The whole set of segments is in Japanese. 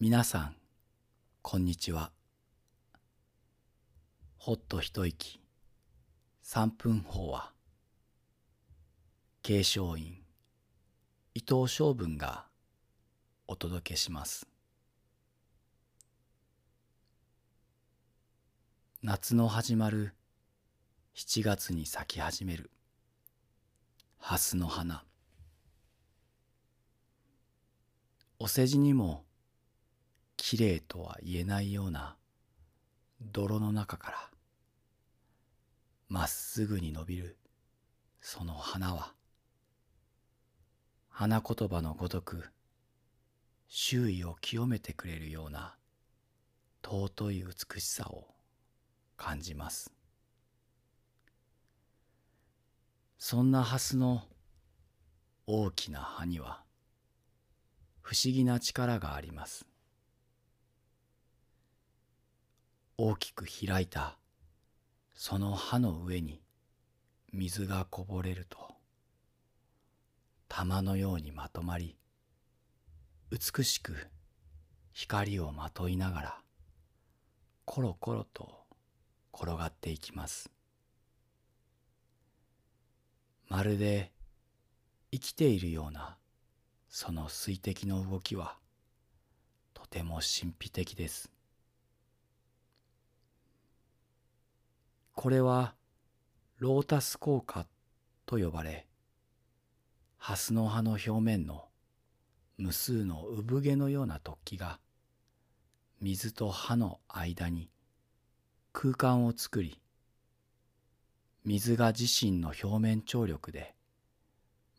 皆さんこんにちは。ほっと一息三分法は継承院伊藤昌文がお届けします。夏の始まる7月に咲き始める蓮の花。お世辞にもきれいとは言えないような泥の中からまっすぐに伸びるその花は花言葉のごとく周囲を清めてくれるような尊い美しさを感じます。そんな蓮の大きな葉には不思議な力があります。大きく開いた。その葉の上に水がこぼれると玉のようにまとまり美しく光をまといながらコロコロと転がっていきます。まるで生きているようなその水滴の動きはとても神秘的です。これはロータス効果と呼ばれ蓮の葉の表面の無数の産毛のような突起が水と葉の間に空間を作り水が自身の表面張力で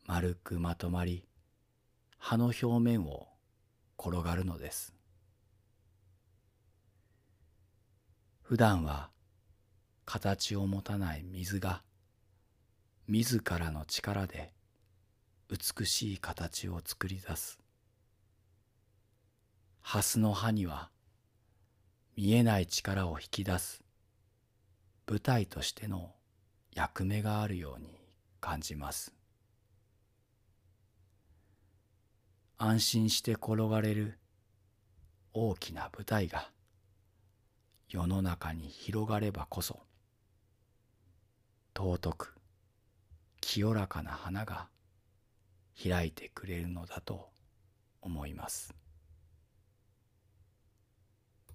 丸くまとまり葉の表面を転がるのです。普段は形を持たない水が自らの力で美しい形を作り出す。蓮の葉には見えない力を引き出す。舞台としての役目があるように感じます。安心して転がれる大きな舞台が世の中に広がればこそ尊く清らかな花が開いてくれるのだと思います。